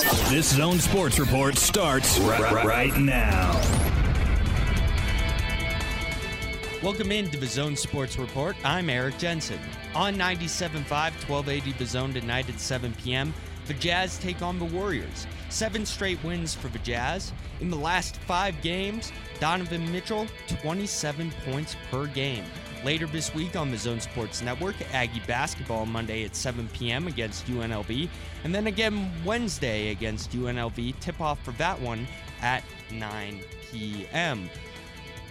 This Zone Sports Report starts right, right now. Welcome into the Zone Sports Report. I'm Eric Jensen. On 97.5, 1280 The Zone tonight at 7 p.m., the Jazz take on the Warriors. Seven straight wins for the Jazz. In the last five games, Donovan Mitchell, 27 points per game. Later this week on the Zone Sports Network, Aggie basketball Monday at 7 p.m. against UNLV, and then again Wednesday against UNLV. Tip off for that one at 9 p.m.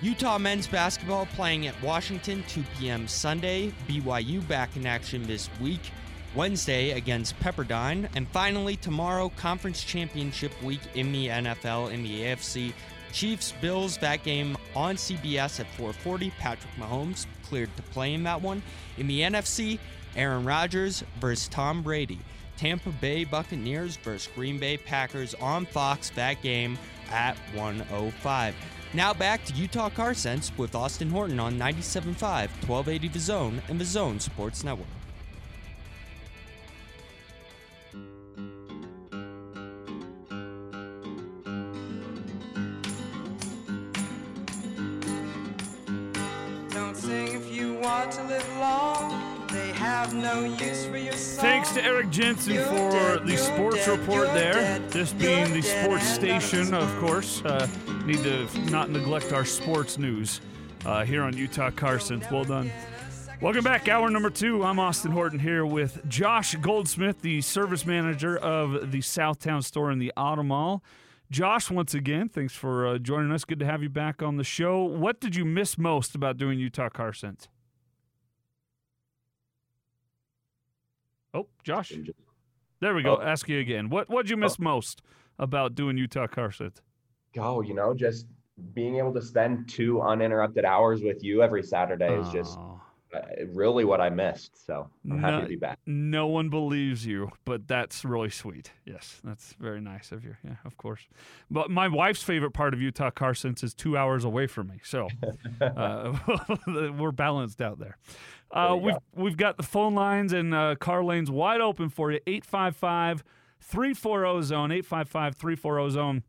Utah men's basketball playing at Washington 2 p.m. Sunday. BYU back in action this week. Wednesday against Pepperdine. And finally, tomorrow, Conference Championship Week in the NFL in the AFC. Chiefs Bills that game on CBS at 4:40. Patrick Mahomes cleared to play in that one. In the NFC, Aaron Rodgers versus Tom Brady. Tampa Bay Buccaneers versus Green Bay Packers on Fox that game at 105. Now back to Utah Car Sense with Austin Horton on 97.5, 1280 The Zone, and The Zone Sports Network. If you want to live long. They have no use for your song. Thanks to Eric Jensen You're for dead, the sports dead, report there. dead, This being the sports station, of course. Uh, need to not neglect our sports news uh, here on Utah Car Sense. Well done. Welcome back, hour number two. I'm Austin Horton here with Josh Goldsmith, the service manager of the Southtown store in the Auto Mall. Josh, once again, thanks for uh, joining us. Good to have you back on the show. What did you miss most about doing Utah Car Sense? Oh, Josh. There we go. Oh. Ask you again. What what'd you miss most about doing Utah Car Sense? go, you know, just being able to spend two uninterrupted hours with you every Saturday is just Oh, really what I missed. So I'm happy to be back. no one believes you, but that's really sweet. Yes, that's very nice of you. Yeah, of course. But my wife's favorite part of Utah Car Sense is two hours away from me, so uh, we're balanced out there. Uh, There we've go. we've got the phone lines and uh, car lanes wide open for you. 855 340 zone 855 340 zone.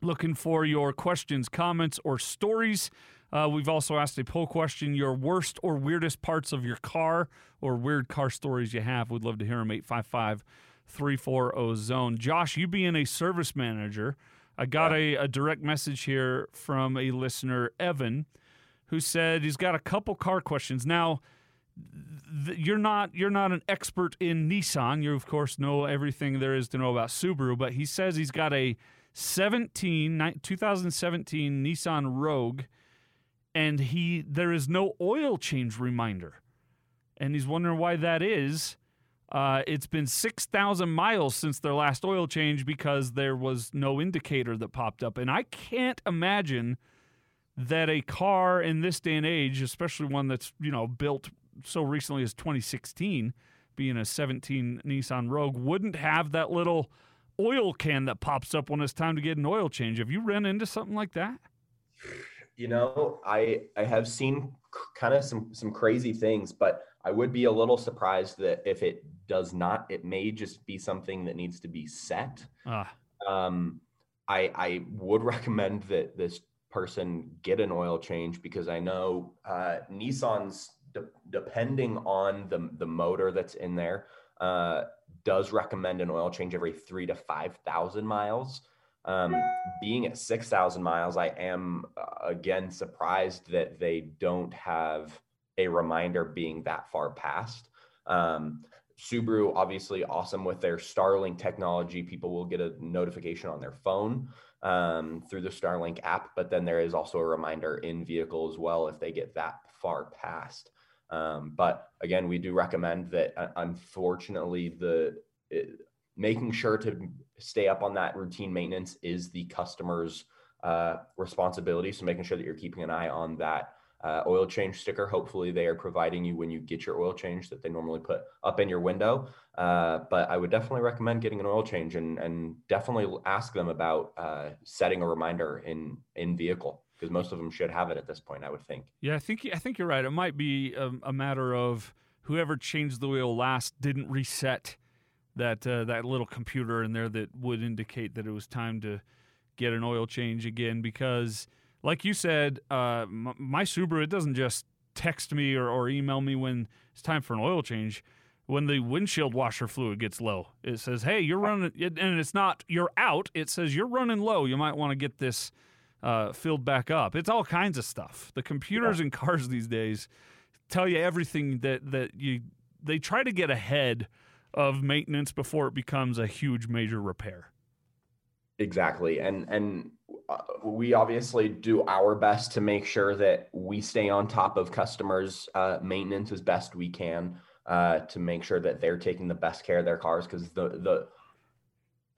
Looking for your questions, comments, or stories. Uh, we've also asked a poll question your worst or weirdest parts of your car or weird car stories you have. We'd love to hear them. 855 340 zone. Josh, you being a service manager, I got a, a direct message here from a listener, Evan, who said he's got a couple car questions. Now, th- you're not you're not an expert in Nissan. You of course know everything there is to know about Subaru, but he says he's got a 17 2017 Nissan Rogue and he there is no oil change reminder. And he's wondering why that is. Uh, it's been 6,000 miles since their last oil change because there was no indicator that popped up. And I can't imagine that a car in this day and age, especially one that's, you know, built so recently as 2016, being a 17 Nissan Rogue, wouldn't have that little oil can that pops up when it's time to get an oil change. Have you run into something like that? You know, I I have seen kind of some some crazy things, but I would be a little surprised that if it does not, it may just be something that needs to be set. Ah, um, I, I would recommend that this person get an oil change because I know uh, Nissan's de- depending on the the motor that's in there uh, does recommend an oil change every three to five thousand miles. Um, being at six thousand miles, I am uh, again surprised that they don't have a reminder being that far past. Um, Subaru, obviously, awesome with their Starlink technology. People will get a notification on their phone um, through the Starlink app, but then there is also a reminder in vehicle as well if they get that far past. Um, but again, we do recommend that. Uh, unfortunately, the it, making sure to stay up on that routine maintenance is the customer's uh, responsibility. So making sure that you're keeping an eye on that uh, oil change sticker. Hopefully, they are providing you when you get your oil change that they normally put up in your window. Uh, but I would definitely recommend getting an oil change and and definitely ask them about uh, setting a reminder in in vehicle because most of them should have it at this point. I would think. yeah, I think I think you're right. It might be a, a matter of whoever changed the wheel last didn't reset that uh, that little computer in there that would indicate that it was time to get an oil change again because like you said uh, m- my subaru it doesn't just text me or, or email me when it's time for an oil change. When the windshield washer fluid gets low it says hey you're running and it's not you're out it says you're running low. You might want to get this uh, filled back up. It's all kinds of stuff. The computers in cars these days tell you everything that that you they try to get ahead of maintenance before it becomes a huge major repair. Exactly. And and uh, we obviously do our best to make sure that we stay on top of customers' uh, maintenance as best we can uh, to make sure that they're taking the best care of their cars because the the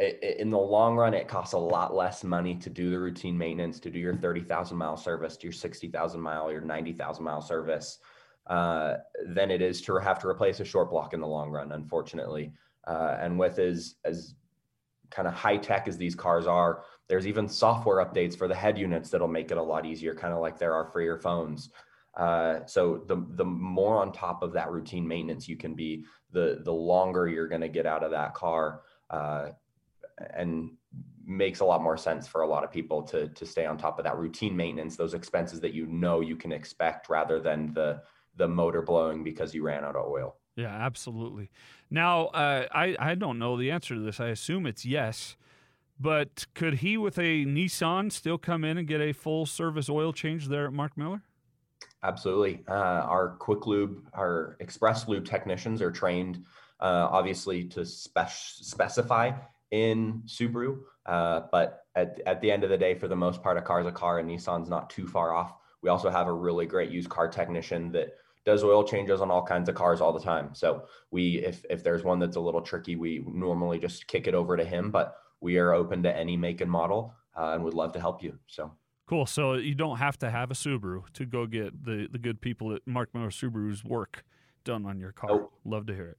in the long run, it costs a lot less money to do the routine maintenance, to do your 30,000 mile service, to your 60,000 mile, your 90,000 mile service, uh, than it is to have to replace a short block in the long run, unfortunately. Uh, and with as, as kind of high tech as these cars are, there's even software updates for the head units that'll make it a lot easier, kind of like there are for your phones. Uh, so the the more on top of that routine maintenance you can be, the the longer you're going to get out of that car, uh, and makes a lot more sense for a lot of people to to stay on top of that routine maintenance, those expenses that you know you can expect, rather than the the motor blowing because you ran out of oil. Yeah, absolutely. Now, uh, I I don't know the answer to this. I assume it's yes, but could he with a Nissan still come in and get a full service oil change there at Mark Miller? Absolutely. Uh, our quick lube, our express lube technicians are trained, uh, obviously, to spec- specify in Subaru. Uh, but at, at the end of the day, for the most part, a car is a car, and Nissan's not too far off. We also have a really great used car technician that does oil changes on all kinds of cars all the time. So we, if if there's one that's a little tricky, we normally just kick it over to him. But we are open to any make and model, uh, and would love to help you. So cool. So you don't have to have a Subaru to go get the the good people at Mark Miller Subaru's work done on your car. Nope. Love to hear it.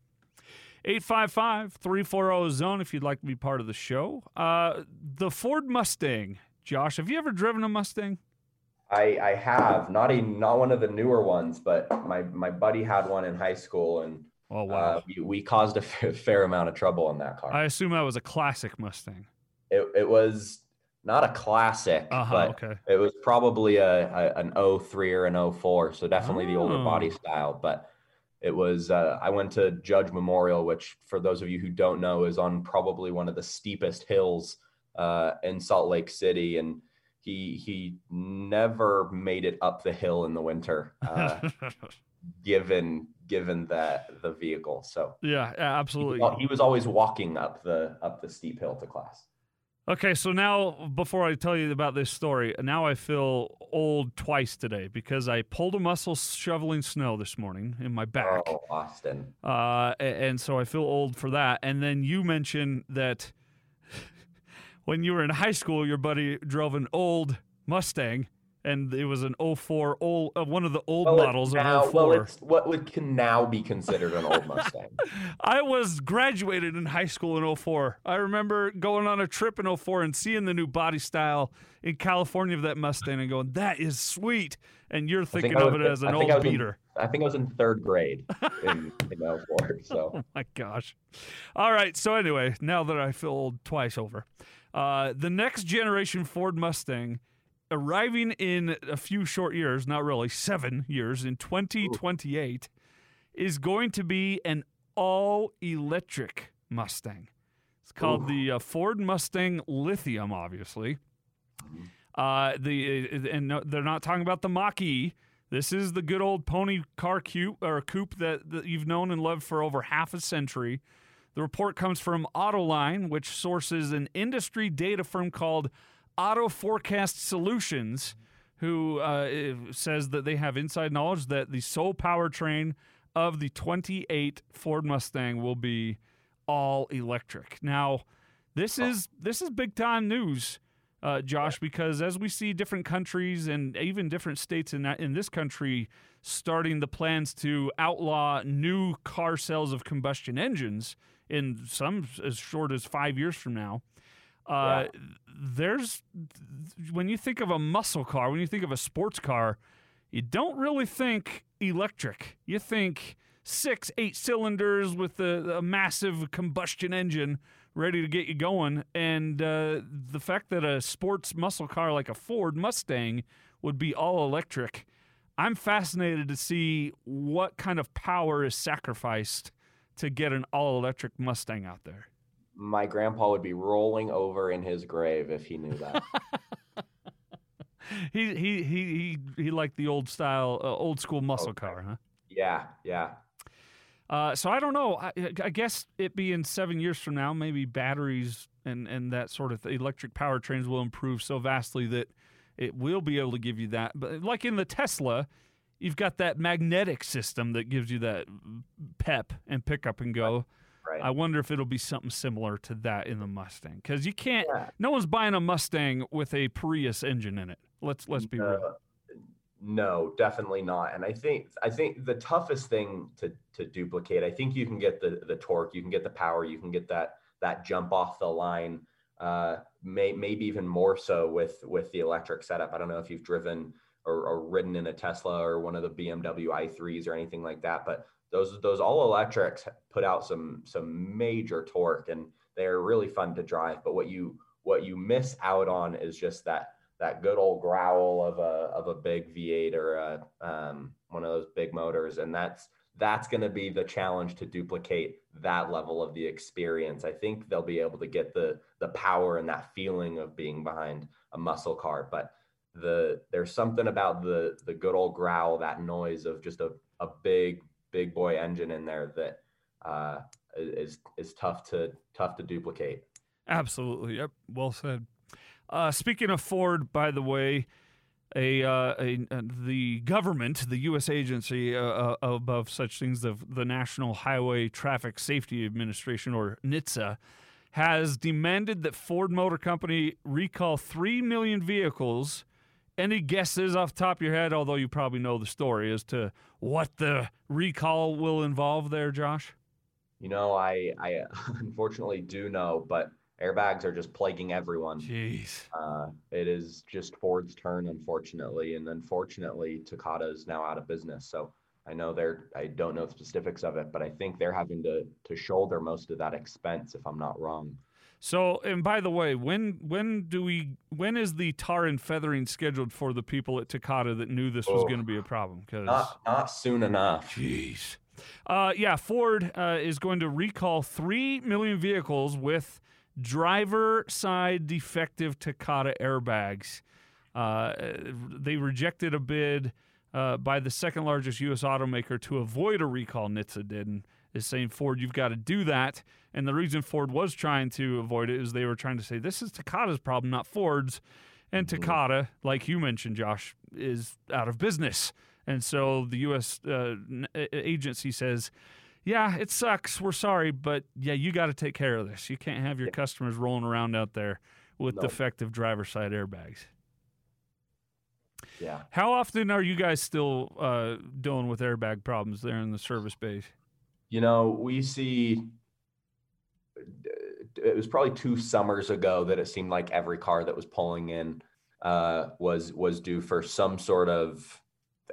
855 340 zone if you'd like to be part of the show. Uh, the Ford Mustang. Josh, have you ever driven a Mustang? I, I have not a not one of the newer ones, but my my buddy had one in high school, and Oh, wow. uh, we, we caused a fair, fair amount of trouble in that car. I assume that was a classic Mustang. it, it was not a classic, Uh-huh, but okay. it was probably a, a an 03 or an 04, so definitely the older body Oh. style. But it was uh, I went to Judge Memorial, which for those of you who don't know is on probably one of the steepest hills uh, in Salt Lake City, and he he never made it up the hill in the winter, uh, given given that the vehicle. So yeah, he, absolutely. he was always walking up the up the steep hill to class. Okay, so now before I tell you about this story, now I feel old twice today because I pulled a muscle shoveling snow this morning in my back. Oh, Austin. Uh, and so I feel old for that. And then you mentioned that when you were in high school, your buddy drove an old Mustang, and it was an 04 old, uh, one of the old Well, models now, of well, it's what would can now be considered an old Mustang. I was graduated in high school in 04. I remember going on a trip in 04 and seeing the new body style in California of that Mustang and going, that is sweet. And you're I think thinking of was- it as an old was in- beater. I think I was in third grade in, in 04. So Oh my gosh. All right. So anyway, now that I feel old twice over, uh, the next generation Ford Mustang arriving in a few short years, not really, seven years in 2028, is going to be an all electric Mustang. It's called the uh, Ford Mustang Lithium, obviously. Uh, the and no, they're not talking about the Mach E. This is the good old pony car coupe or coupe that, that you've known and loved for over half a century. The report comes from Autoline, which sources an industry data firm called Auto Forecast Solutions, who uh, eh, says that they have inside knowledge that the sole powertrain of the 28 Ford Mustang will be all electric. Now, this is this is big time news, uh, Josh, because as we see different countries and even different states in that, in this country starting the plans to outlaw new car sales of combustion engines in some as short as five years from now. Uh, There's when you think of a muscle car, when you think of a sports car, you don't really think electric. You think six, eight cylinders with a, a massive combustion engine ready to get you going. And uh, the fact that a sports muscle car like a Ford Mustang would be all electric, I'm fascinated to see what kind of power is sacrificed to get an all electric Mustang out there. My grandpa would be rolling over in his grave if he knew that. he, he he he he liked the old style, uh, old school muscle Okay. car, huh? yeah, yeah. Uh, so I don't know. I, I guess it being seven years from now, maybe batteries and, and that sort of th- electric powertrains will improve so vastly that it will be able to give you that. But like in the Tesla, you've got that magnetic system that gives you that pep and pick up and go. Right. I wonder if it'll be something similar to that in the Mustang because you can't. Yeah. No one's buying a Mustang with a Prius engine in it. Let's let's be real. Uh, no, definitely not. And I think I think the toughest thing to to duplicate, I think you can get the the torque, you can get the power, you can get that that jump off the line. Uh, may, maybe even more so with with the electric setup. I don't know if you've driven or, or ridden in a Tesla or one of the BMW i3s or anything like that, but those those all electrics put out some some major torque and they're really fun to drive. But what you what you miss out on is just that that good old growl of a of a big V8 or a, um, one of those big motors, and that's that's going to be the challenge to duplicate that level of the experience. I think they'll be able to get the the power and that feeling of being behind a muscle car, but the there's something about the the good old growl, that noise of just a a big big boy engine in there that uh, is is tough to tough to duplicate. Absolutely. Yep. Well said. Uh, speaking of Ford, by the way, a, uh, a uh, the government, the U.S. agency uh, uh, above such things, the the National Highway Traffic Safety Administration, or NHTSA, has demanded that Ford Motor Company recall three million vehicles. Any guesses off the top of your head? Although you probably know the story as to what the recall will involve, there, Josh. You know, I I unfortunately do know, but airbags are just plaguing everyone. Jeez. Uh, it is just Ford's turn, unfortunately, and unfortunately, Takata is now out of business. So I know they're. I don't know the specifics of it, but I think they're having to to shoulder most of that expense, if I'm not wrong. So, and by the way, when when do we when is the tar and feathering scheduled for the people at Takata that knew this was Oh. going to be a problem? Because Not not soon enough. jeez, uh, yeah, Ford uh, is going to recall three million vehicles with driver side defective Takata airbags. Uh, they rejected a bid uh, by the second largest U.S. automaker to avoid a recall. NHTSA did, and is saying Ford, you've got to do that. And the reason Ford was trying to avoid it is they were trying to say this is Takata's problem, not Ford's. And Takata, like you mentioned, Josh, is out of business. And so the U.S. Uh, agency says, yeah, it sucks. We're sorry, but yeah, you got to take care of this. You can't have your customers rolling around out there with No. defective driver side airbags. Yeah. How often are you guys still uh, dealing with airbag problems there in the service base? You know, we see. It was probably two summers ago that it seemed like every car that was pulling in uh, was was due for some sort of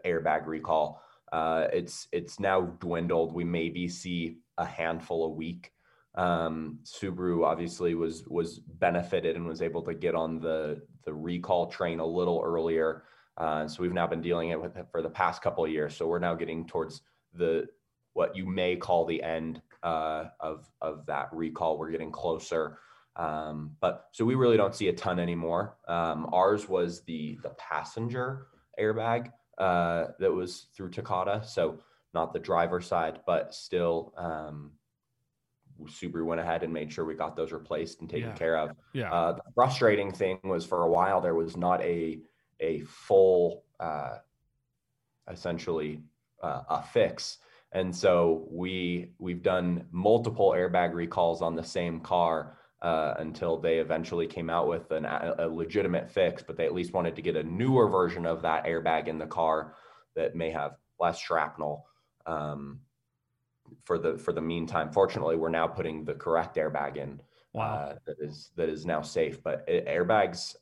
airbag recall. Uh, it's it's now dwindled. We maybe see a handful a week. Um, Subaru obviously was was benefited and was able to get on the the recall train a little earlier. Uh, so we've now been dealing it with it for the past couple of years. So we're now getting towards the what you may call the end uh, of of that recall. We're getting closer, um, but so we really don't see a ton anymore. Um, ours was the the passenger airbag uh, that was through Takata, so not the driver side, but still. Um, Subaru went ahead and made sure we got those replaced and taken Yeah. care of. Yeah. Uh, the frustrating thing was for a while there was not a a full uh, essentially uh, a fix, and so we we've done multiple airbag recalls on the same car uh, until they eventually came out with an, a, legitimate fix. But they at least wanted to get a newer version of that airbag in the car that may have less shrapnel. Um, for the for the meantime, fortunately, we're now putting the correct airbag in wow. uh, that is that is now safe. But a- airbags,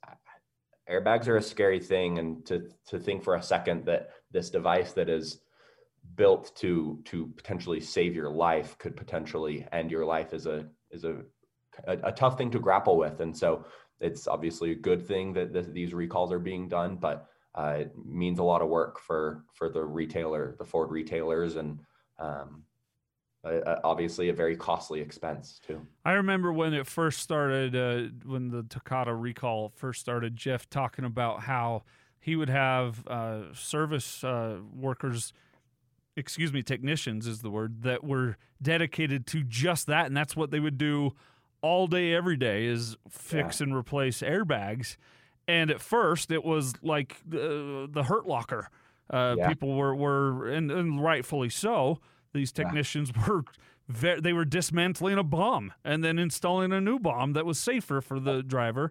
airbags are a scary thing, and to to think for a second that this device that is built to to potentially save your life could potentially end your life is a is a a, a tough thing to grapple with and so it's obviously a good thing that th- these recalls are being done but uh, it means a lot of work for for the retailer the ford retailers and um, obviously a very costly expense too. I remember when it first started, uh, when the Takata recall first started, Jeff talking about how he would have uh, service uh, workers excuse me, technicians is the word that were dedicated to just that, and that's what they would do all day, every day, is fix yeah. and replace airbags. And at first, it was like the the Hurt Locker. Uh, yeah. People were were and, and, rightfully so. These technicians yeah. were. Ve- they were dismantling a bomb and then installing a new bomb that was safer for the driver,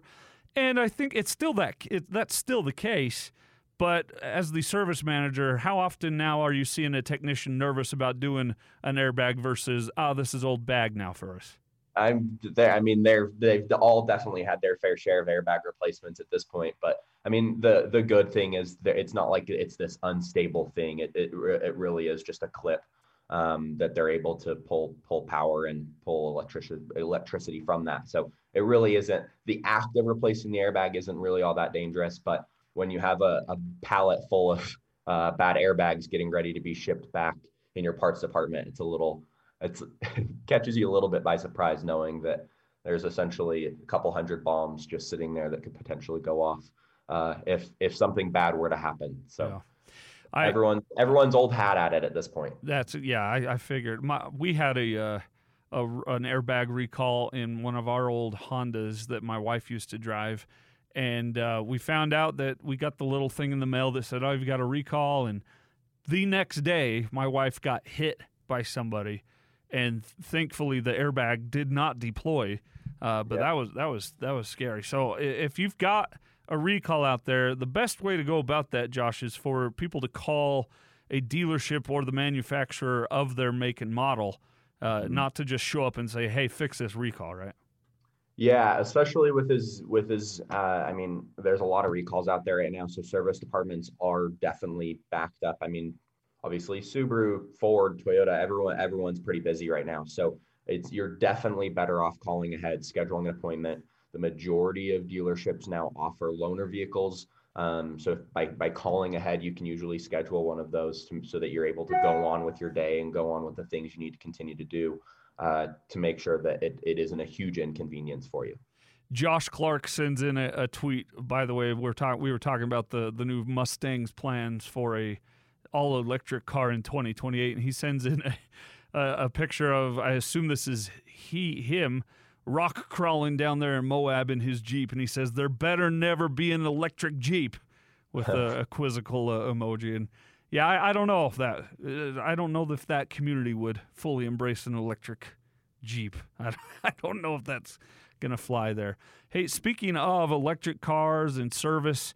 and I think it's still that it, that's still the case. But as the service manager, how often now are you seeing a technician nervous about doing an airbag versus, oh, this is old bag now for us? I'm there. I mean, they're they've all definitely had their fair share of airbag replacements at this point. But I mean, the the good thing is that it's not like it's this unstable thing. It it, it really is just a clip um, that they're able to pull pull power and pull electricity electricity from that. So it really isn't the act of replacing the airbag isn't really all that dangerous. But when you have a, a pallet full of uh, bad airbags getting ready to be shipped back in your parts department, it's a little, it's it catches you a little bit by surprise knowing that there's essentially a couple hundred bombs just sitting there that could potentially go off uh, if if something bad were to happen. So. Yeah. I, everyone, everyone's old hat at it at this point. That's yeah. I, I figured my, we had a, uh, a an airbag recall in one of our old Hondas that my wife used to drive, and uh, we found out that we got the little thing in the mail that said, "Oh, you've got a recall." And the next day, my wife got hit by somebody, and thankfully the airbag did not deploy. Uh, but yep. that was that was that was scary. So if you've got a recall out there, the best way to go about that, Josh, is for people to call a dealership or the manufacturer of their make and model, uh, mm-hmm. not to just show up and say, "Hey, fix this recall," right? Yeah, especially with his with his. Uh, I mean, there's a lot of recalls out there right now, so service departments are definitely backed up. I mean, obviously Subaru, Ford, Toyota, everyone everyone's pretty busy right now, so it's you're definitely better off calling ahead, scheduling an appointment. The majority of dealerships now offer loaner vehicles. Um, so by, by calling ahead, you can usually schedule one of those to, so that you're able to go on with your day and go on with the things you need to continue to do uh, to make sure that it, it isn't a huge inconvenience for you. Josh Clark sends in a, a tweet. By the way, we're talking. We were talking about the the new Mustang's plans for a all electric car in 2028, and he sends in a, a, a picture of. I assume this is he him rock crawling down there in Moab in his Jeep, and he says there better never be an electric Jeep with a, a quizzical uh, emoji. And yeah, I, I, don't know if that uh, I don't know if that community would fully embrace an electric Jeep. I, I don't know if that's gonna fly there. Hey, speaking of electric cars and service,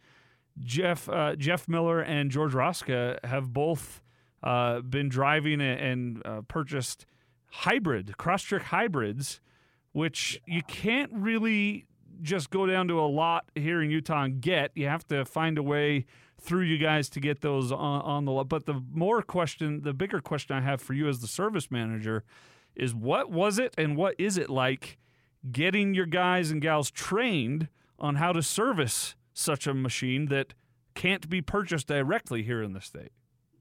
Jeff uh, Jeff Miller and George Roska have both uh, been driving and uh, purchased hybrid Crosstrek hybrids, which you can't really just go down to a lot here in Utah and get. You have to find a way through you guys to get those on, on the. But the more question, the bigger question I have for you as the service manager is what was it and what is it like getting your guys and gals trained on how to service such a machine that can't be purchased directly here in the state?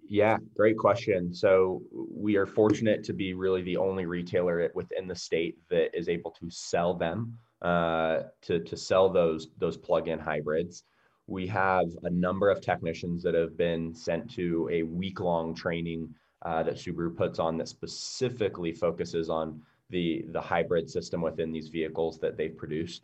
Yeah, great question. So we are fortunate to be really the only retailer within the state that is able to sell them, uh, to to sell those those plug-in hybrids we have a number of technicians that have been sent to a week long training uh, that Subaru puts on that specifically focuses on the, the hybrid system within these vehicles that they've produced.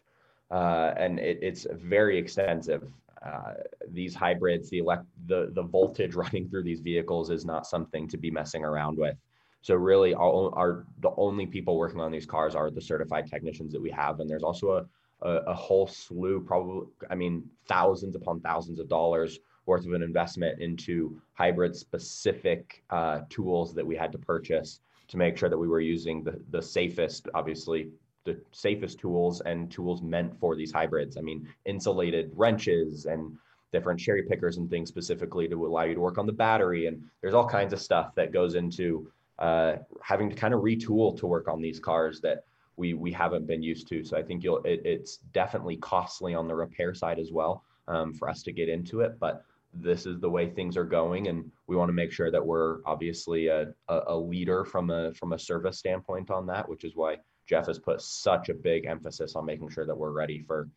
Uh, and it, it's very extensive. Uh, these hybrids, the, elect, the, the voltage running through these vehicles is not something to be messing around with. So really, our, our the only people working on these cars are the certified technicians that we have, and there's also a a, a whole slew, probably, I mean, thousands upon thousands of dollars worth of an investment into hybrid specific uh, tools that we had to purchase to make sure that we were using the, the safest, obviously, the safest tools and tools meant for these hybrids. I mean, insulated wrenches and different cherry pickers and things specifically to allow you to work on the battery. And there's all kinds of stuff that goes into uh, having to kind of retool to work on these cars that we we haven't been used to. So I think you'll it, it's definitely costly on the repair side as well um, for us to get into it, but this is the way things are going and we want to make sure that we're obviously a, a, leader from a from a service standpoint on that which is why jeff has put such a big emphasis on making sure that we're ready for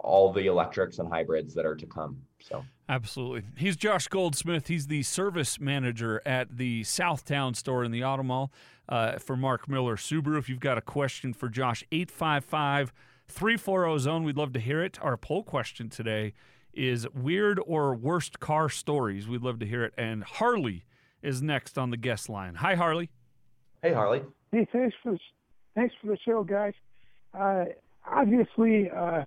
all the electrics and hybrids that are to come so. Absolutely. He's josh goldsmith. He's the service manager at the southtown store in the auto mall uh, for mark miller subaru if you've got a question for josh 855 340 zone we'd love to hear it our poll question today is weird or worst car stories. We'd love to hear it. And Harley is next on the guest line. Hi, Harley. Hey, Harley. Hey, thanks for thanks for the show, guys. Uh, obviously, uh,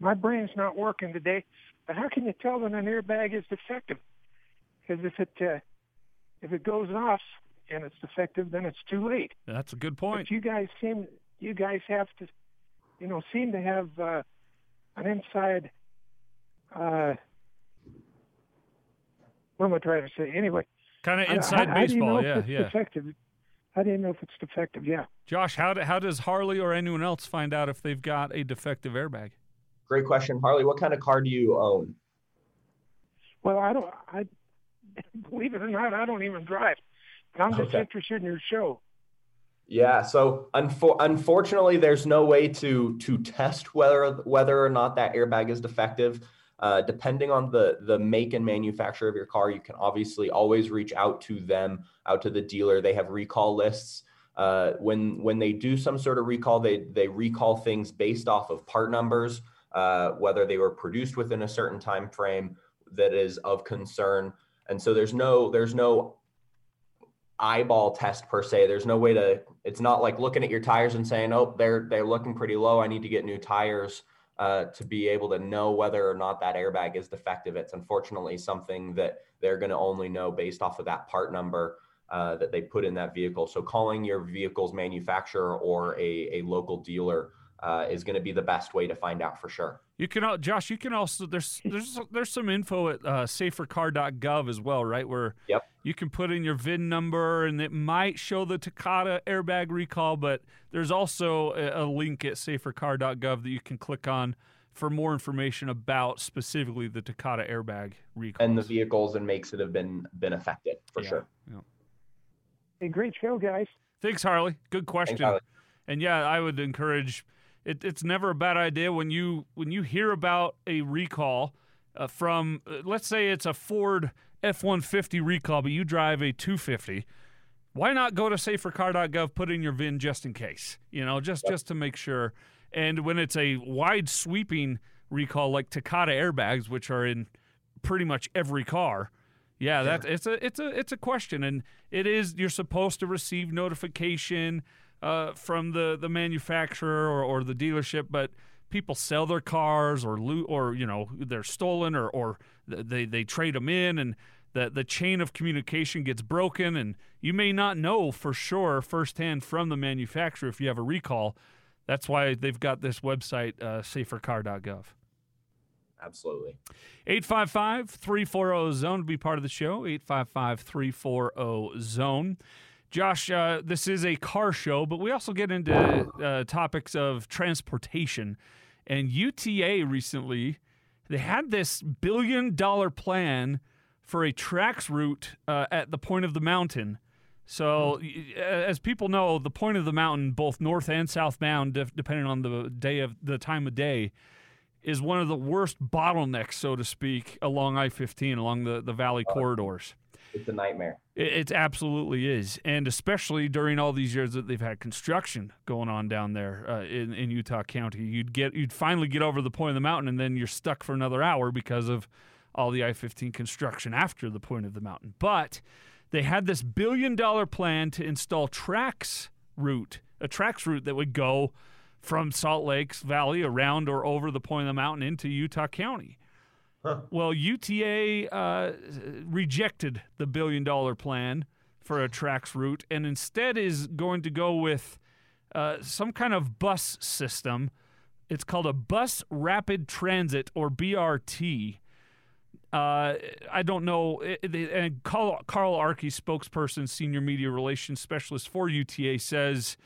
my brain's not working today, but how can you tell when an airbag is defective? Because if it uh, if it goes off and it's defective, then it's too late. That's a good point. But you guys seem you guys have to, you know, seem to have uh, an inside uh, what am I trying to say? Anyway, kind of inside how, baseball, how yeah, yeah. Defective? How do you know if it's defective? Yeah. Josh, how do, how does Harley or anyone else find out if they've got a defective airbag? Great question, Harley. What kind of car do you own? Well, I don't. I believe it or not, I don't even drive. But I'm just okay. interested in your show. Yeah. So unfor- unfortunately, there's no way to to test whether whether or not that airbag is defective. Uh, depending on the the make and manufacturer of your car, you can obviously always reach out to them, out to the dealer. They have recall lists. Uh, when when they do some sort of recall, they they recall things based off of part numbers, uh, whether they were produced within a certain time frame that is of concern. And so there's no there's no eyeball test per se. There's no way to. It's not like looking at your tires and saying, "Oh, they're they're looking pretty low. I need to get new tires." Uh, to be able to know whether or not that airbag is defective, it's unfortunately something that they're going to only know based off of that part number uh, that they put in that vehicle. So calling your vehicle's manufacturer or a, a local dealer uh, is going to be the best way to find out for sure. You can, Josh. You can also there's there's there's some info at uh, safercar.gov as well, right? Where yep. you can put in your VIN number, and it might show the Takata airbag recall. But there's also a, a link at safercar.gov that you can click on for more information about specifically the Takata airbag recall and the vehicles and makes that have been been affected for yeah. sure. Yeah. Hey, great show, guys. Thanks, Harley. Good question. Thanks, Harley. And yeah, I would encourage it, it's never a bad idea when you when you hear about a recall uh, from uh, let's say it's a Ford F150 recall, but you drive a 250. Why not go to safercar.gov, put in your VIN just in case, you know, just just to make sure. And when it's a wide sweeping recall like Takata airbags, which are in pretty much every car, yeah, that it's a it's a it's a question, and it is you're supposed to receive notification uh, from the, the manufacturer or, or the dealership, but people sell their cars or loot or you know they're stolen or or they they trade them in and the the chain of communication gets broken and you may not know for sure firsthand from the manufacturer if you have a recall. That's why they've got this website uh, safercar.gov. Absolutely. 855 340 zone to be part of the show. 855 340 zone. Josh, uh, this is a car show, but we also get into uh, topics of transportation. And UTA recently, they had this billion dollar plan for a TRAX route uh, at the point of the mountain. So, as people know, the point of the mountain, both north and southbound, depending on the day of the time of day, is one of the worst bottlenecks, so to speak, along I 15, along the, the valley corridors it's a nightmare. It, it, absolutely is, and especially during all these years that they've had construction going on down there uh, in, in Utah County, you'd get you'd finally get over the point of the mountain, and then you're stuck for another hour because of all the I-15 construction after the point of the mountain. But they had this billion dollar plan to install TRAX route, a TRAX route that would go from Salt Lakes Valley around or over the point of the mountain into Utah County. Huh. Well, UTA uh, rejected the billion dollar plan for a TRAX route and instead is going to go with uh, some kind of bus system. It's called a bus rapid transit or BRT. Uh, I don't know. And Carl, Carl Arky, spokesperson, senior media relations specialist for UTA, says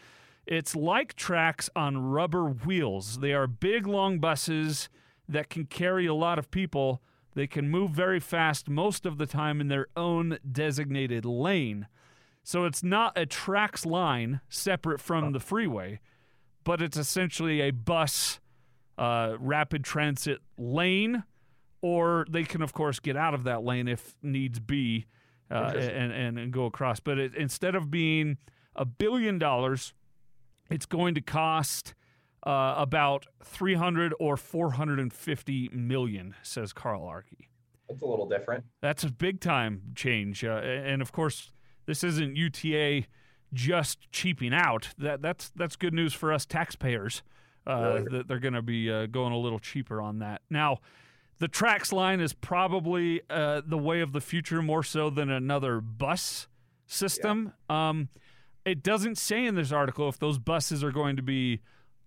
it's like TRAX on rubber wheels. They are big, long buses that can carry a lot of people. They can move very fast most of the time in their own designated lane. So it's not a TRAX line separate from the freeway, but it's essentially a bus uh, rapid transit lane, or they can, of course, get out of that lane if needs be uh, and, and, and go across. But it, instead of being a billion dollars, it's going to cost uh, about 300 or 450 million, says Carl Arky. It's a little different. That's a big time change, uh, and of course, this isn't UTA just cheaping out. That that's that's good news for us taxpayers. Uh, Really? That they're going to be uh, going a little cheaper on that. Now, the TRAX line is probably uh, the way of the future more so than another bus system. Um, it doesn't say in this article if those buses are going to be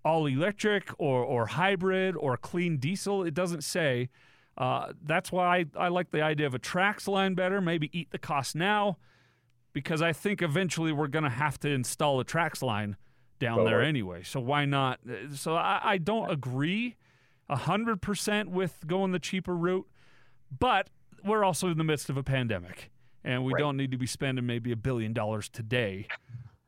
all electric or, or hybrid or clean diesel. It doesn't say. Uh, that's why I, I like the idea of a TRAX line better. Maybe eat the cost now, because I think eventually we're going to have to install a TRAX line down there anyway. So why not? Uh, So I, I don't agree hundred percent with going the cheaper route, but we're also in the midst of a pandemic, and we Right. don't need to be spending maybe a billion dollars today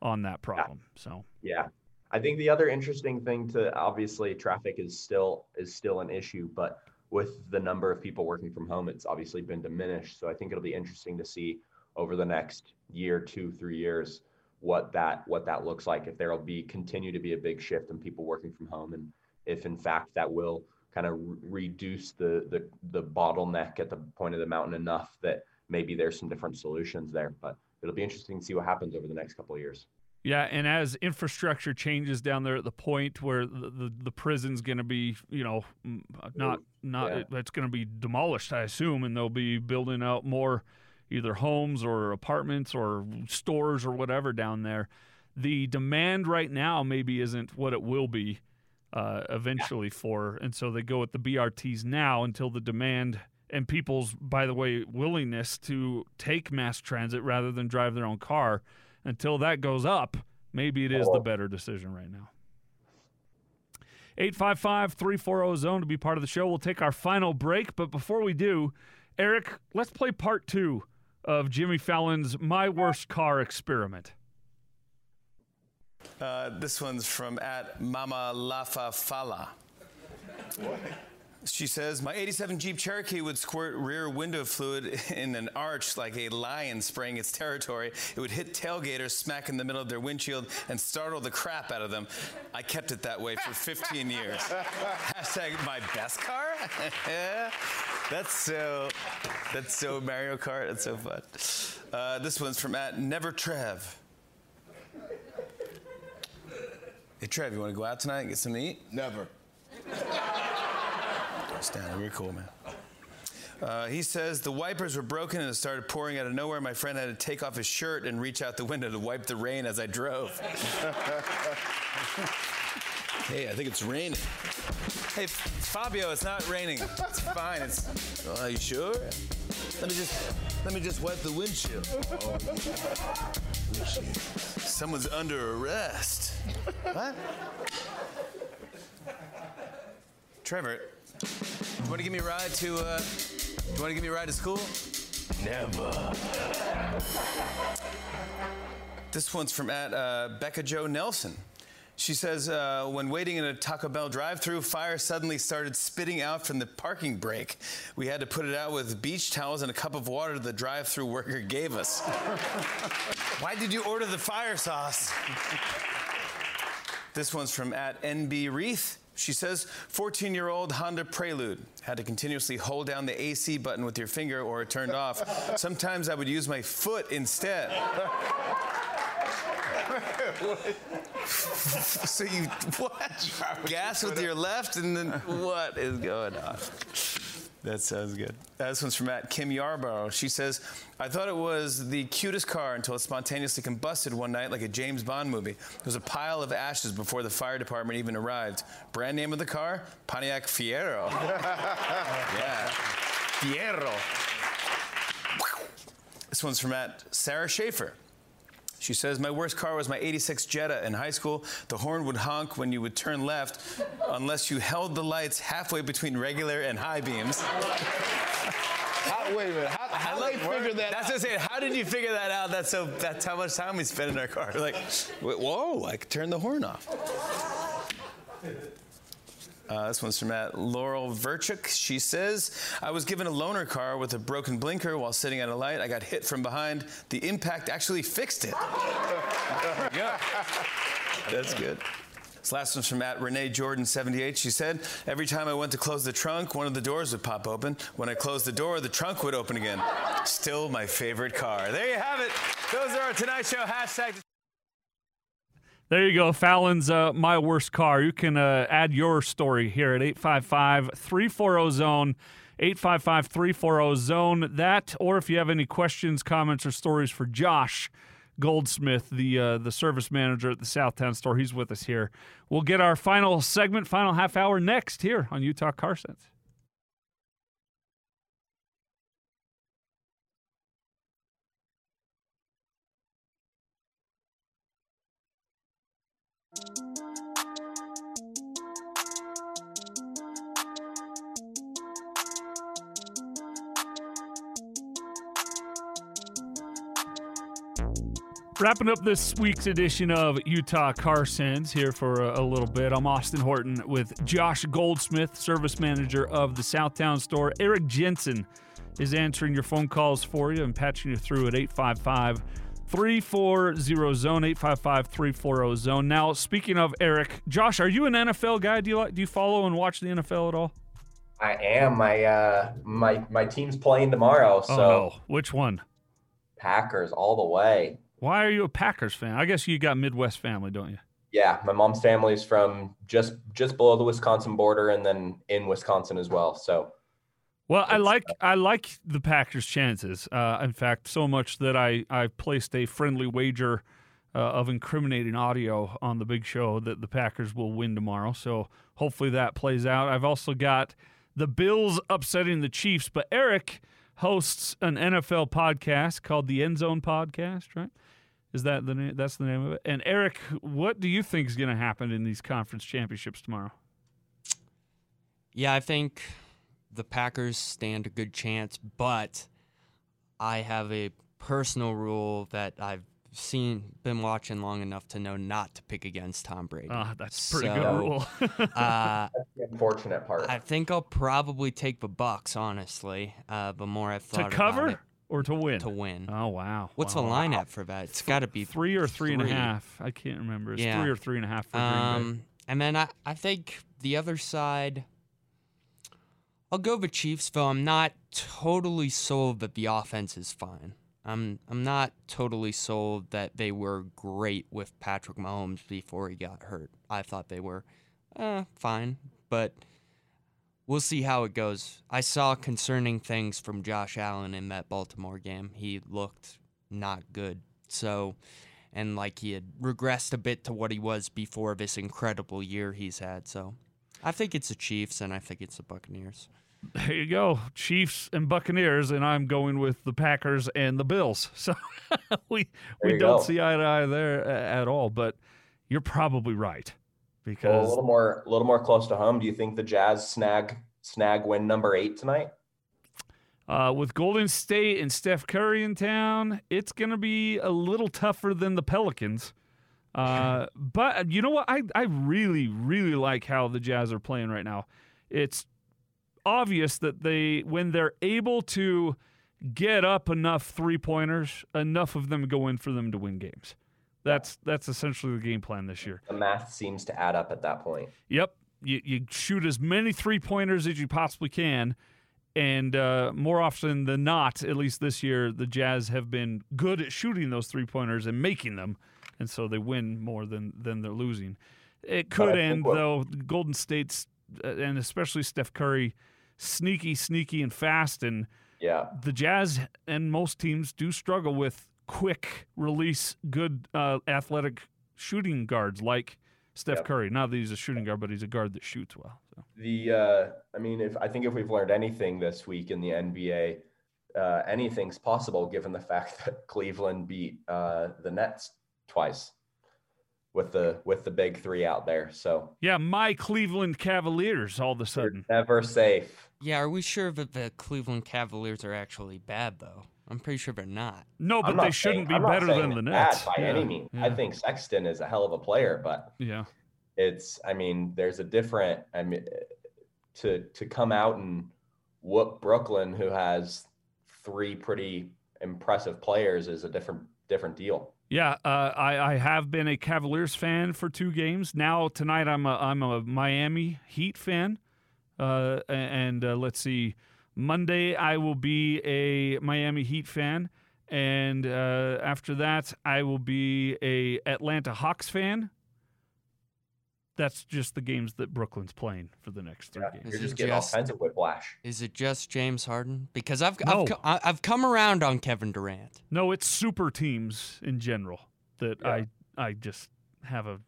on that problem. So Yeah. I think the other interesting thing to obviously traffic is still is still an issue, but with the number of people working from home, it's obviously been diminished. So I think it'll be interesting to see over the next year, two, three years, what that what that looks like. If there will be continue to be a big shift in people working from home, and if in fact that will kind of re- reduce the the the bottleneck at the point of the mountain enough that maybe there's some different solutions there. But it'll be interesting to see what happens over the next couple of years. Yeah, and as infrastructure changes down there at the point where the the, the prison's going to be, you know, mm, not not Yeah. it's going to be demolished, I assume, and they'll be building out more either homes or apartments or stores or whatever down there. The demand right now maybe isn't what it will be uh, eventually for, and so they go with the BRTs now until the demand and people's, by the way, willingness to take mass transit rather than drive their own car until that goes up, maybe it is the better decision right now. 855 340 zone to be part of the show. We'll take our final break, but before we do, Eric, let's play part two of Jimmy Fallon's My Worst Car experiment. Uh, this one's from at Mama Lafa Fala. She says, My 87 Jeep Cherokee would squirt rear window fluid in an arch like a lion spraying its territory. It would hit tailgaters smack in the middle of their windshield and startle the crap out of them. I kept it that way for 15 years. Hashtag my best car? that's so, that's so Mario Kart. That's so fun. Uh, this one's from at Never Trev. Hey Trev, you want to go out tonight and get something to eat? Never. Stanley, you're cool, man. Uh, he says the wipers were broken and it started pouring out of nowhere. My friend had to take off his shirt and reach out the window to wipe the rain as I drove. hey, I think it's raining. Hey, Fabio, it's not raining. It's fine. It's. Oh, are you sure? Let me just let me just wipe the windshield. Someone's under arrest. What? Trevor, you want to give me a ride to? Uh, you want to give me a ride to school? Never. This one's from at uh, Becca Joe Nelson. She says, uh, when waiting in a Taco Bell drive-through, fire suddenly started spitting out from the parking brake. We had to put it out with beach towels and a cup of water the drive-through worker gave us. Why did you order the fire sauce? This one's from at NB Wreath. She says, 14 year old Honda Prelude. Had to continuously hold down the AC button with your finger or it turned off. Sometimes I would use my foot instead. so you what? Gas with your left and then what is going on? That sounds good. Uh, This one's from Matt Kim Yarborough. She says, I thought it was the cutest car until it spontaneously combusted one night like a James Bond movie. There was a pile of ashes before the fire department even arrived. Brand name of the car? Pontiac Fiero. yeah. Fiero. This one's from at Sarah Schaefer. She says, My worst car was my 86 Jetta in high school. The horn would honk when you would turn left unless you held the lights halfway between regular and high beams. How, wait a minute. How, how they figure that That's out? what I'm saying. How did you figure that out? That's so. That's how much time we spent in our car. Like, whoa! I could turn the horn off. Uh, this one's from at Laurel Verchuk. She says, I was given a loaner car with a broken blinker while sitting at a light. I got hit from behind. The impact actually fixed it. Go. That's good. This last one's from at Renee Jordan 78. She said, Every time I went to close the trunk, one of the doors would pop open. When I closed the door, the trunk would open again. Still my favorite car. There you have it. Those are our Tonight Show hashtags. There you go. Fallon's uh, My Worst Car. You can uh, add your story here at 855 340 Zone. 855 340 Zone. That, or if you have any questions, comments, or stories for Josh Goldsmith, the, uh, the service manager at the Southtown store, he's with us here. We'll get our final segment, final half hour next here on Utah Car Sense. Wrapping up this week's edition of Utah Car Sense here for a, a little bit. I'm Austin Horton with Josh Goldsmith, service manager of the Southtown store. Eric Jensen is answering your phone calls for you and patching you through at 855 340 Zone, 855 340 Zone. Now, speaking of Eric, Josh, are you an NFL guy? Do you, like, do you follow and watch the NFL at all? I am. My uh, my my team's playing tomorrow, so oh, no. Which one? Packers all the way. Why are you a Packers fan? I guess you got Midwest family, don't you? Yeah, my mom's family is from just just below the Wisconsin border, and then in Wisconsin as well. So, well, I like I like the Packers' chances. Uh, in fact, so much that I I placed a friendly wager uh, of incriminating audio on the big show that the Packers will win tomorrow. So hopefully that plays out. I've also got the Bills upsetting the Chiefs, but Eric hosts an NFL podcast called the End Zone Podcast, right? Is that the name? That's the name of it. And Eric, what do you think is going to happen in these conference championships tomorrow? Yeah, I think the Packers stand a good chance, but I have a personal rule that I've seen, been watching long enough to know not to pick against Tom Brady. Ah, that's a pretty So, good rule. uh, that's the unfortunate part. I think I'll probably take the Bucs, honestly. Uh, the more I've to thought cover about it, or to win? to win. Oh wow! What's wow. the line at for that? It's got to be three or three and a three. half. I can't remember. It's Yeah. three or three and a half for Green Bay. Um, and then I, I think the other side, I'll go the Chiefs, though I'm not totally sold that the offense is fine. I'm I'm not totally sold that they were great with Patrick Mahomes before he got hurt. I thought they were uh, fine, but we'll see how it goes. I saw concerning things from Josh Allen in that Baltimore game. He looked not good. So, and like he had regressed a bit to what he was before this incredible year he's had. So, I think it's the Chiefs and I think it's the Buccaneers. There you go, Chiefs and Buccaneers, and I'm going with the Packers and the Bills. So we we don't go. see eye to eye there uh, at all. But you're probably right Well, a because little more, a little more close to home. Do you think the Jazz snag snag win number eight tonight? uh, with Golden State and Steph Curry in town, it's going to be a little tougher than the Pelicans. Uh, but you know what? I, I really, really like how the Jazz are playing right now. It's obvious that they, when they're able to get up enough three pointers, enough of them go in for them to win games. That's that's essentially the game plan this year. The math seems to add up at that point. Yep. You, you shoot as many three pointers as you possibly can. And uh, more often than not, at least this year, the Jazz have been good at shooting those three pointers and making them. And so they win more than, than they're losing. It could end, though, Golden State's, uh, and especially Steph Curry, sneaky, sneaky, and fast. And Yeah, the Jazz and most teams do struggle with quick release, good uh, athletic shooting guards like Steph Yep. Curry. Not that he's a shooting guard, but he's a guard that shoots well. So. The uh, I mean, if I think if we've learned anything this week in the NBA, uh, anything's possible given the fact that Cleveland beat uh, the Nets twice with the with the big three out there. So Yeah, my Cleveland Cavaliers all of a you're sudden. never safe. Yeah, are we sure that the Cleveland Cavaliers are actually bad though? I'm pretty sure they're not. No, but not they shouldn't saying- be I'm better than the they're Nets. by yeah. any means. I think Sexton is a hell of a player, but Yeah. it's I mean, there's a different I mean to to come out and whoop Brooklyn who has three pretty impressive players is a different different deal. Yeah, uh, I, I have been a Cavaliers fan for two games. Now tonight I'm a I'm a Miami Heat fan, uh, and uh, let's see, Monday I will be a Miami Heat fan, and uh, after that I will be a Atlanta Hawks fan. That's just the games that Brooklyn's playing for the next three Yeah, games. Is You're it just getting just- all kinds of whiplash. Is it just James Harden? Because I've No. I've, I- I've come around on Kevin Durant. No, it's super teams in general that Yeah. I I just have a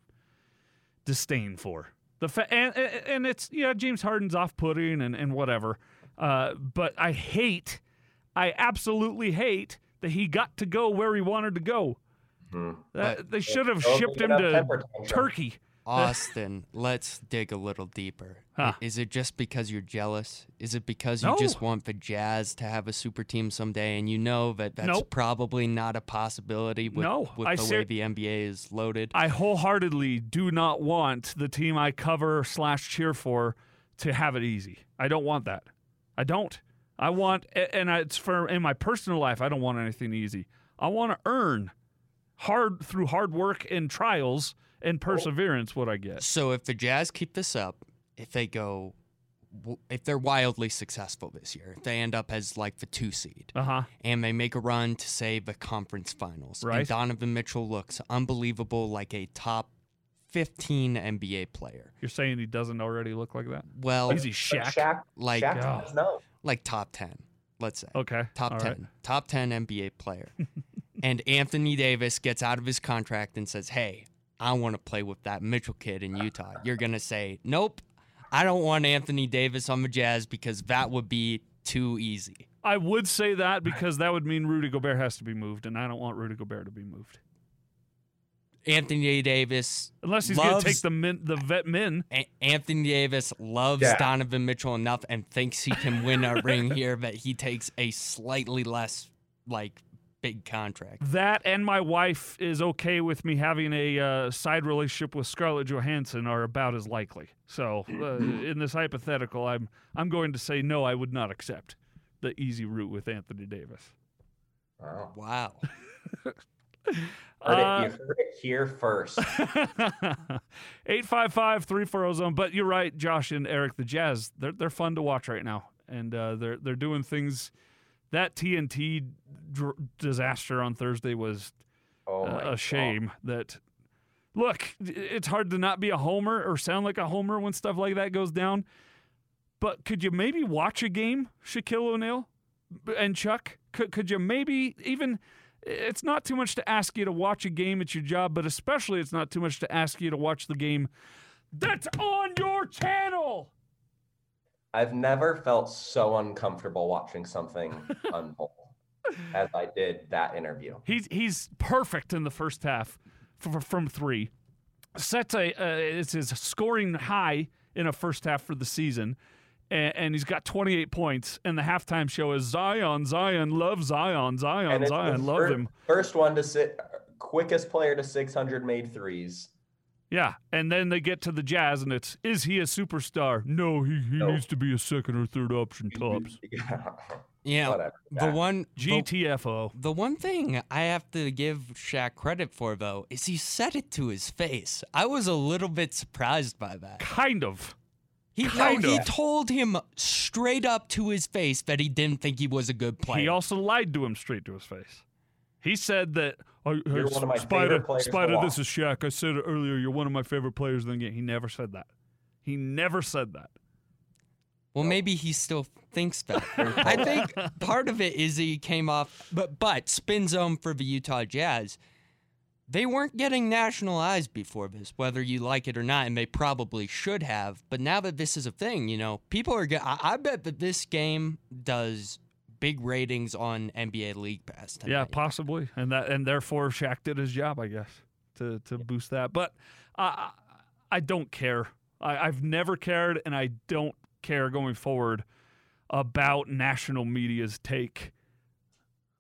disdain for. The fa- and, and and it's yeah, James Harden's off-putting and and whatever. Uh, but I hate, I absolutely hate that he got to go where he wanted to go. Hmm. That- they should have shipped him to. Turkey. Austin, let's dig a little deeper. Huh. Is it just because you're jealous? Is it because you No. just want the Jazz to have a super team someday and you know that that's Nope. probably not a possibility with, No, with the ser- way the NBA is loaded? I wholeheartedly do not want the team I cover slash cheer for to have it easy. I don't want that. I don't. I want, and it's for in my personal life. I don't want anything easy. I want to earn hard through hard work and trials and perseverance what I get. So if the Jazz keep this up, if they go, if they're wildly successful this year, if they end up as like the two seed, Uh huh. and they make a run to say the conference finals, Right. and Donovan Mitchell looks unbelievable, like a top fifteen NBA player. You're saying he doesn't already look like that? Well, Is he But Shaq? Shaq, Like- Shaq Oh. does know. like top ten, let's say. Okay. Top all 10. right. Top 10 NBA player. and Anthony Davis gets out of his contract and says, Hey, I want to play with that Mitchell kid in Utah. You're going to say, Nope, I don't want Anthony Davis on the Jazz because that would be too easy. I would say that because that would mean Rudy Gobert has to be moved, and I don't want Rudy Gobert to be moved Anthony Davis. unless he's going to take the min, the vet men. A- Anthony Davis loves Yeah. Donovan Mitchell enough and thinks he can win a ring here but he takes a slightly less like big contract. That and my wife is okay with me having a uh, side relationship with Scarlett Johansson are about as likely. So, uh, in this hypothetical, I'm I'm going to say no. I would not accept the easy route with Anthony Davis. Wow. Wow. Heard, Uh, it, you heard it here first. 855 340 zone. But you're right, Josh and Eric. The Jazz, they're, they're fun to watch right now. And uh, they're, they're doing things. That TNT dr- disaster on Thursday was Oh my a God. shame that look it's hard to not be a homer or sound like a homer when stuff like that goes down but could you maybe watch a game shaquille o'neal and chuck could, could you maybe even it's not too much to ask you to watch a game at your job but especially it's not too much to ask you to watch the game that's on your channel I've never felt so uncomfortable watching something unfold as I did that interview. He's he's perfect in the first half from three. Sets a uh, it's his scoring high in a first half for the season, and, and he's got 28 points. And the halftime show is Zion, Zion, love Zion, Zion, And it's the Zion, love fir- him. First one to sit, quickest player to 600 made threes. Yeah, and then they get to the Jazz, and it's is he a superstar? No, he, he No. needs to be a second or third option tops. Yeah. Whatever. The Yeah. one the, GTFO. the one thing I have to give Shaq credit for though is he said it to his face. I was a little bit surprised by that. Kind of. He no, he told him straight up to his face that he didn't think he was a good player. He also lied to him straight to his face. He said that oh, hey, You're one of my Spida, favorite players to Spida, this is Shaq. I said it earlier. You're one of my favorite players in the game. He never said that. He never said that. Well, maybe he still thinks that. I think part of it is he came off, but but spin zone for the Utah Jazz. They weren't getting national eyes before this, whether you like it or not, and they probably should have. But now that this is a thing, you know, people are. Get, I, I bet that this game does big ratings on NBA League Pass. Tonight. Yeah, possibly, and that and therefore Shaq did his job, I guess, to to boost that. But uh, I don't care. I, I've never cared, and I don't care going forward about national media's take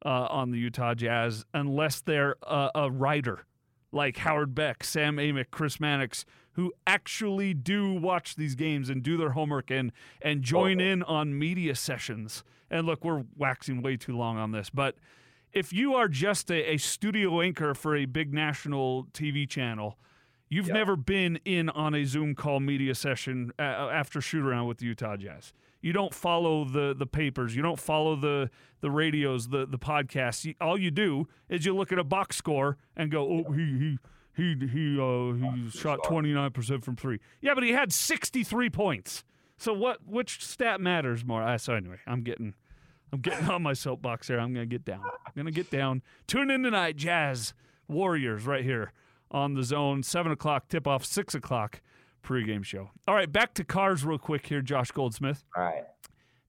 uh, on the Utah Jazz unless they're a, a writer like Howard Beck, Sam Amick, Chris Mannix, who actually do watch these games and do their homework and and join in on media sessions. And look, we're waxing way too long on this, but if you are just a, a studio anchor for a big national TV channel, you've Yeah. never been in on a Zoom call media session uh, after shoot around with the Utah Jazz. You don't follow the the papers. You don't follow the the radios, the the podcasts. You, all you do is you look at a box score and go, "Oh, he he he he uh, he shot twenty nine percent from three. Yeah, but he had sixty three points. So what? Which stat matters more? Uh, so anyway, I'm getting I'm getting on my soapbox here. I'm gonna get down. I'm gonna get down. Tune in tonight, Jazz Warriors, right here on the zone. Seven o'clock tip off. Six o'clock pregame show. All right, back to cars real quick here. Josh Goldsmith. All right.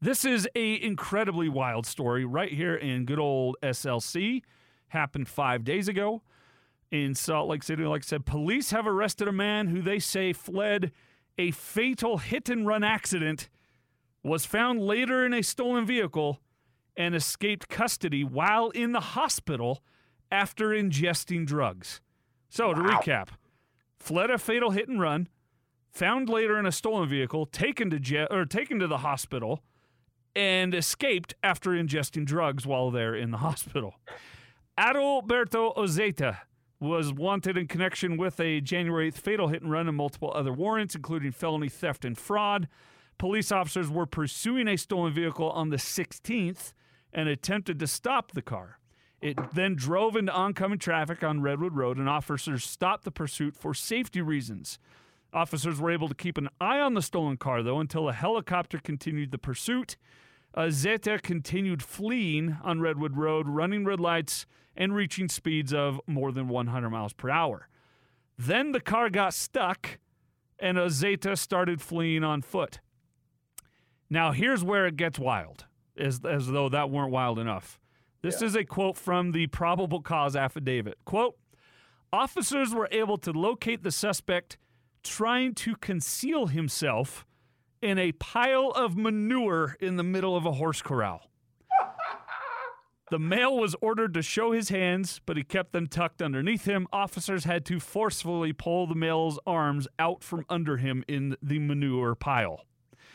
This is a incredibly wild story right here in good old SLC. Happened five days ago in Salt Lake City. Like I said, police have arrested a man who they say fled a fatal hit and run accident, was found later in a stolen vehicle, and escaped custody while in the hospital after ingesting drugs. So, to recap, fled a fatal hit and run, found later in a stolen vehicle, taken to jail or taken to the hospital, and escaped after ingesting drugs while there in the hospital. Adalberto Ozeta was wanted in connection with a January 8th fatal hit and run and multiple other warrants, including felony theft and fraud. Police officers were pursuing a stolen vehicle on the 16th and attempted to stop the car. It then drove into oncoming traffic on Redwood Road, and officers stopped the pursuit for safety reasons. Officers were able to keep an eye on the stolen car, though, until a helicopter continued the pursuit. Uh, Zeta continued fleeing on Redwood Road, running red lights and reaching speeds of more than 100 miles per hour. Then the car got stuck, and Zeta started fleeing on foot. Now, here's where it gets wild, as, as though that weren't wild enough. This is a quote from the probable cause affidavit. Quote, officers were able to locate the suspect trying to conceal himself in a pile of manure in the middle of a horse corral. The male was ordered to show his hands, but he kept them tucked underneath him. Officers had to forcefully pull the male's arms out from under him in the manure pile.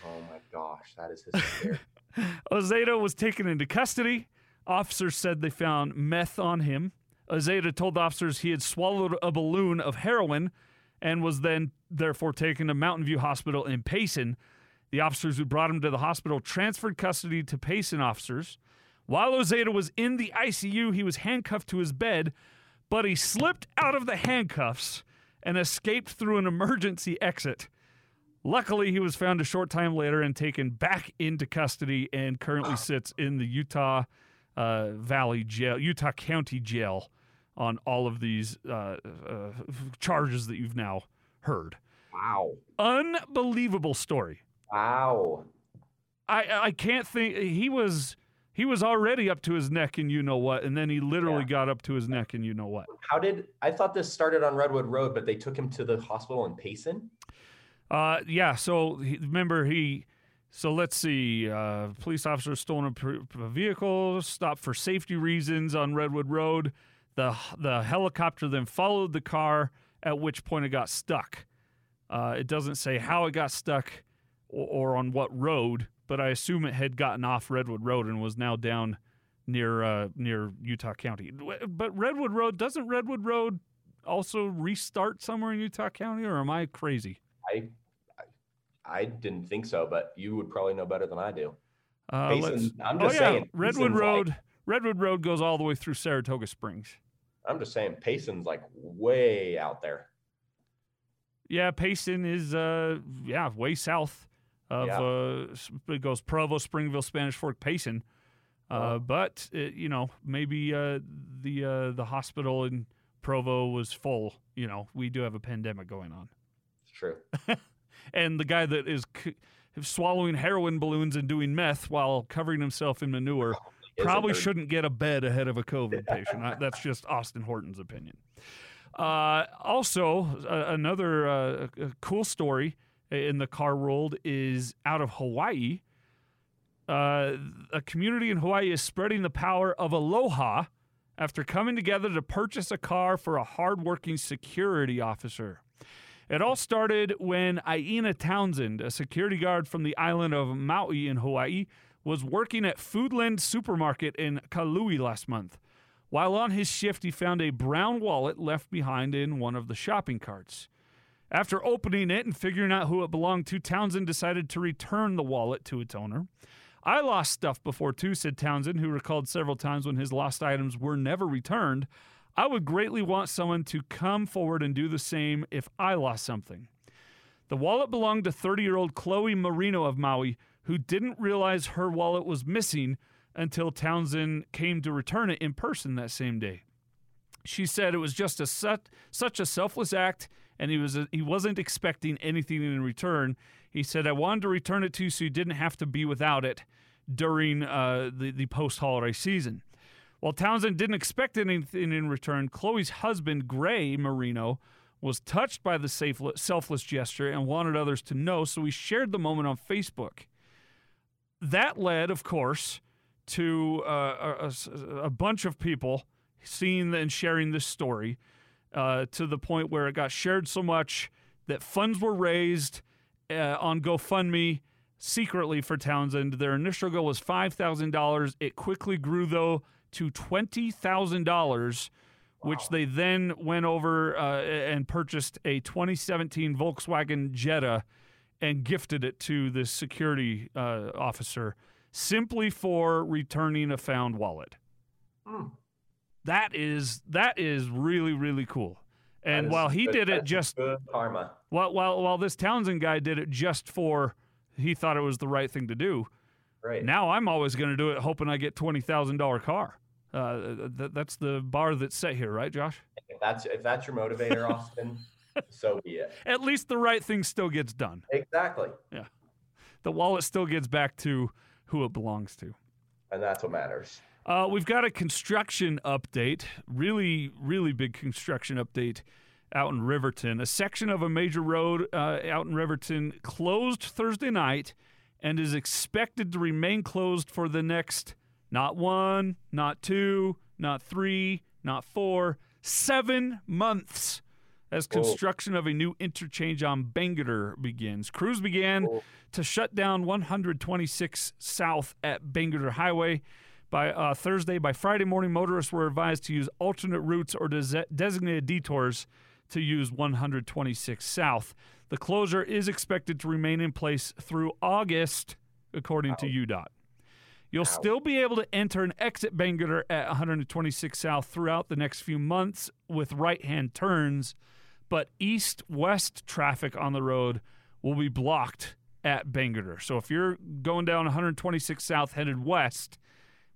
Oh my gosh, that is hysterical. Ozeta was taken into custody. Officers said they found meth on him. Ozeta told officers he had swallowed a balloon of heroin and was then therefore taken to Mountain View Hospital in Payson. The officers who brought him to the hospital transferred custody to Payson officers. While Ozeta was in the ICU, he was handcuffed to his bed, but he slipped out of the handcuffs and escaped through an emergency exit. Luckily, he was found a short time later and taken back into custody and currently sits in the Utah uh, Valley Jail, Utah County Jail on all of these uh, uh, charges that you've now heard. wow. Unbelievable story. Wow. I I can't think he was he was already up to his neck and you know what, and then he literally Yeah. got up to his neck and you know what. How did I thought this started on Redwood Road, but they took him to the hospital in Payson? Uh, yeah. So he, remember he. So let's see. Uh, police officer stolen a, vehicle, stopped for safety reasons on Redwood Road. The the helicopter then followed the car, at which point it got stuck. Uh, it doesn't say how it got stuck or, or on what road, but I assume it had gotten off Redwood Road and was now down near uh, near Utah County. But Redwood Road doesn't Redwood Road also restart somewhere in Utah County, or am I crazy? I, I didn't think so, but you would probably know better than I do. Uh, Payson- I'm oh just yeah, saying, Redwood Road. like- Redwood Road goes all the way through Saratoga Springs. I'm just saying Payson's like way out there. Yeah, Payson is uh yeah way south of Yeah. uh it goes Provo, Springville, Spanish Fork, Payson. Uh, but it, you know maybe uh, the uh, the hospital in Provo was full. You know, we do have a pandemic going on. It's true. and the guy that is c- swallowing heroin balloons and doing meth while covering himself in manure Is probably shouldn't get a bed ahead of a COVID patient. I, that's just Austin Horton's opinion. Uh, also, uh, another uh, uh, cool story in the car world is out of Hawaii. Uh, a community in Hawaii is spreading the power of aloha after coming together to purchase a car for a hardworking security officer. It all started when Aina Townsend, a security guard from the island of Maui in Hawaii, was working at Foodland Supermarket in Kahului last month. While on his shift, he found a brown wallet left behind in one of the shopping carts. After opening it and figuring out who it belonged to, Townsend decided to return the wallet to its owner. I lost stuff before too, said Townsend, who recalled several times when his lost items were never returned. I would greatly want someone to come forward and do the same if I lost something. The wallet belonged to 30 year old Chloe Marino of Maui, who didn't realize her wallet was missing until Townsend came to return it in person that same day. She said it was just a such, a selfless act, and he was he wasn't expecting anything in return. He said, "I wanted to return it to you so you didn't have to be without it during uh, the the post holiday season." While Townsend didn't expect anything in return, Chloe's husband, Gray Marino, was touched by the selfless gesture and wanted others to know, so he shared the moment on Facebook. That led, of course, to uh, a, a- bunch of people seeing and sharing this story uh, to the point where it got shared so much that funds were raised uh, on GoFundMe secretly for Townsend. Their initial goal was $5,000. It quickly grew, though, to $20,000, which they then went over uh, and purchased a 2017 Volkswagen Jetta and gifted it to this security uh, officer simply for returning a found wallet. That is that is really really cool. And while he good- did it just karma. while while while this Townsend guy did it just for he thought it was the right thing to do. Right. Now I'm always going to do it hoping I get twenty thousand dollar car. Uh, th- that's the bar that's set here, right, Josh? If that's if that's your motivator, Austin, so be it. At least the right thing still gets done. Exactly. Yeah. The wallet still gets back to who it belongs to. And that's what matters. Uh, we've got a construction update, really, really big construction update out in Riverton. A section of a major road uh, out in Riverton closed Thursday night and is expected to remain closed for the next not one, not two, not three, not four, seven months as construction of a new interchange on Bangerter begins. Crews began to shut down 126 South at Bangerter Highway. By uh, Thursday, by Friday morning, motorists were advised to use alternate routes or des- designated detours to use 126 South. The closure is expected to remain in place through August, according to UDOT. You'll still be able to enter and exit Bangerter at 126 South throughout the next few months with right hand turns, but east west traffic on the road will be blocked at Bangerter. So if you're going down 126 South headed west,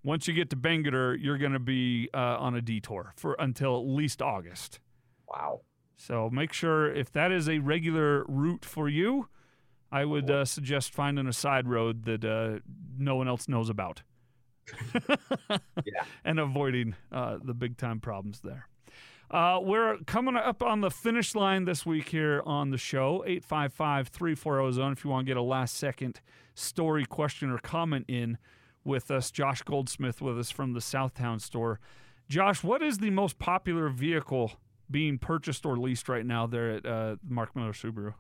once you get to Bangerter, you're going to be uh, on a detour for until at least August. Wow. So make sure if that is a regular route for you, I would uh, suggest finding a side road that uh, no one else knows about. Yeah. and avoiding uh, the big time problems there. Uh, we're coming up on the finish line this week here on the show 855 340 zone. If you want to get a last second story, question, or comment in with us, Josh Goldsmith with us from the Southtown store. Josh, what is the most popular vehicle being purchased or leased right now there at uh, Mark Miller Subaru?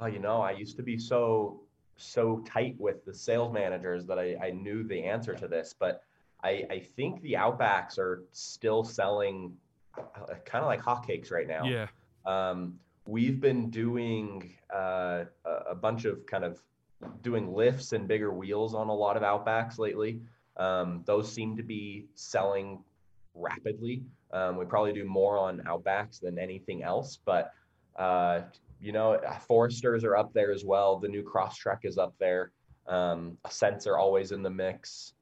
Oh, you know, I used to be so so tight with the sales managers that I, I knew the answer to this, but I, I think the Outbacks are still selling kind of like hotcakes right now. Yeah. Um, we've been doing uh, a bunch of kind of doing lifts and bigger wheels on a lot of Outbacks lately. Um, those seem to be selling rapidly. Um, we probably do more on Outbacks than anything else, but uh, you know, Foresters are up there as well. The new Crosstrek is up there. Um, Ascents are always in the mix.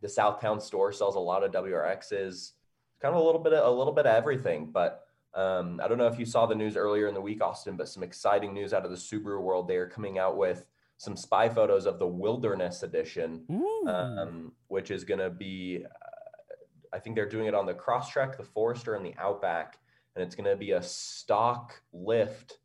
The Southtown store sells a lot of WRXs. Kind of a little bit of, a little bit of everything. But um, I don't know if you saw the news earlier in the week, Austin, but some exciting news out of the Subaru world. They are coming out with some spy photos of the Wilderness Edition, um, which is going to be, uh, I think they're doing it on the Crosstrek, the Forester, and the Outback, and it's going to be a stock lift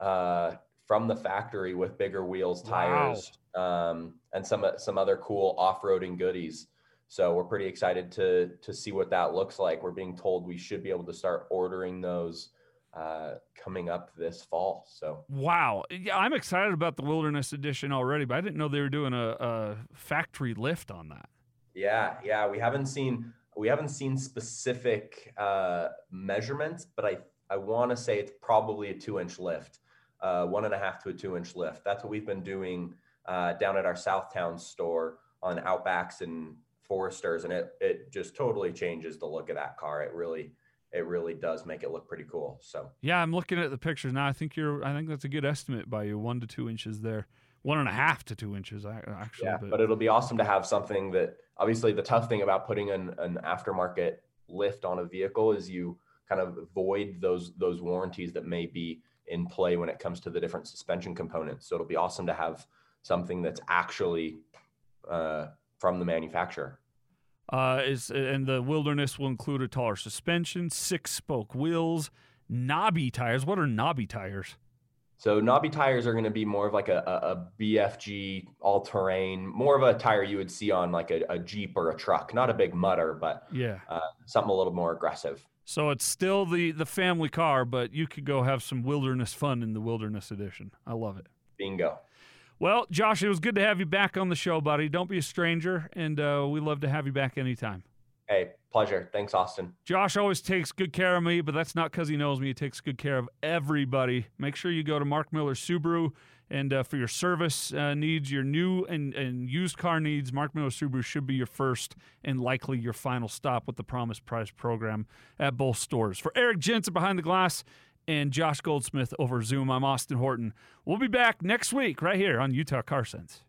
uh, from the factory with bigger wheels, tires, um, and some some other cool off-roading goodies. So we're pretty excited to to see what that looks like. We're being told we should be able to start ordering those uh, coming up this fall. So Wow. Yeah, I'm excited about the Wilderness Edition already, but I didn't know they were doing a, a factory lift on that. yeah, yeah, we haven't seen we haven't seen specific uh, measurements, but I I want to say it's probably a two inch lift, uh, one and a half to a two inch lift. That's what we've been doing uh, down at our Southtown store on Outbacks and Foresters, and it it just totally changes the look of that car. It really it really does make it look pretty cool. So Yeah, I'm looking at the pictures now. I think you're. I think that's a good estimate by you. One to two inches there, one and a half to two inches. I- Actually, yeah, but it'll be awesome to have something that obviously the tough thing about putting an, an aftermarket lift on a vehicle is you kind of void those those warranties that may be in play when it comes to the different suspension components. So it'll be awesome to have something that's actually uh, from the manufacturer. Uh, is and the Wilderness will include a taller suspension, six spoke wheels, knobby tires. What are knobby tires? So knobby tires are going to be more of like a, a, a BFG all-terrain, more of a tire you would see on like a, a Jeep or a truck. Not a big mudder, but Yeah. uh, something a little more aggressive. So it's still the the family car, but you could go have some wilderness fun in the Wilderness Edition. I love it. Bingo. Well, Josh, it was good to have you back on the show, buddy. Don't be a stranger, and uh, we love to have you back anytime. Hey, pleasure. Thanks, Austin. Josh always takes good care of me, but that's not because he knows me. He takes good care of everybody. Make sure you go to Mark Miller Subaru, and uh, for your service uh, needs, your new and, and used car needs, Mark Miller Subaru should be your first and likely your final stop with the Promise Price program at both stores. For Eric Jensen behind the glass and Josh Goldsmith over Zoom, I'm Austin Horton. We'll be back next week right here on Utah Car Sense.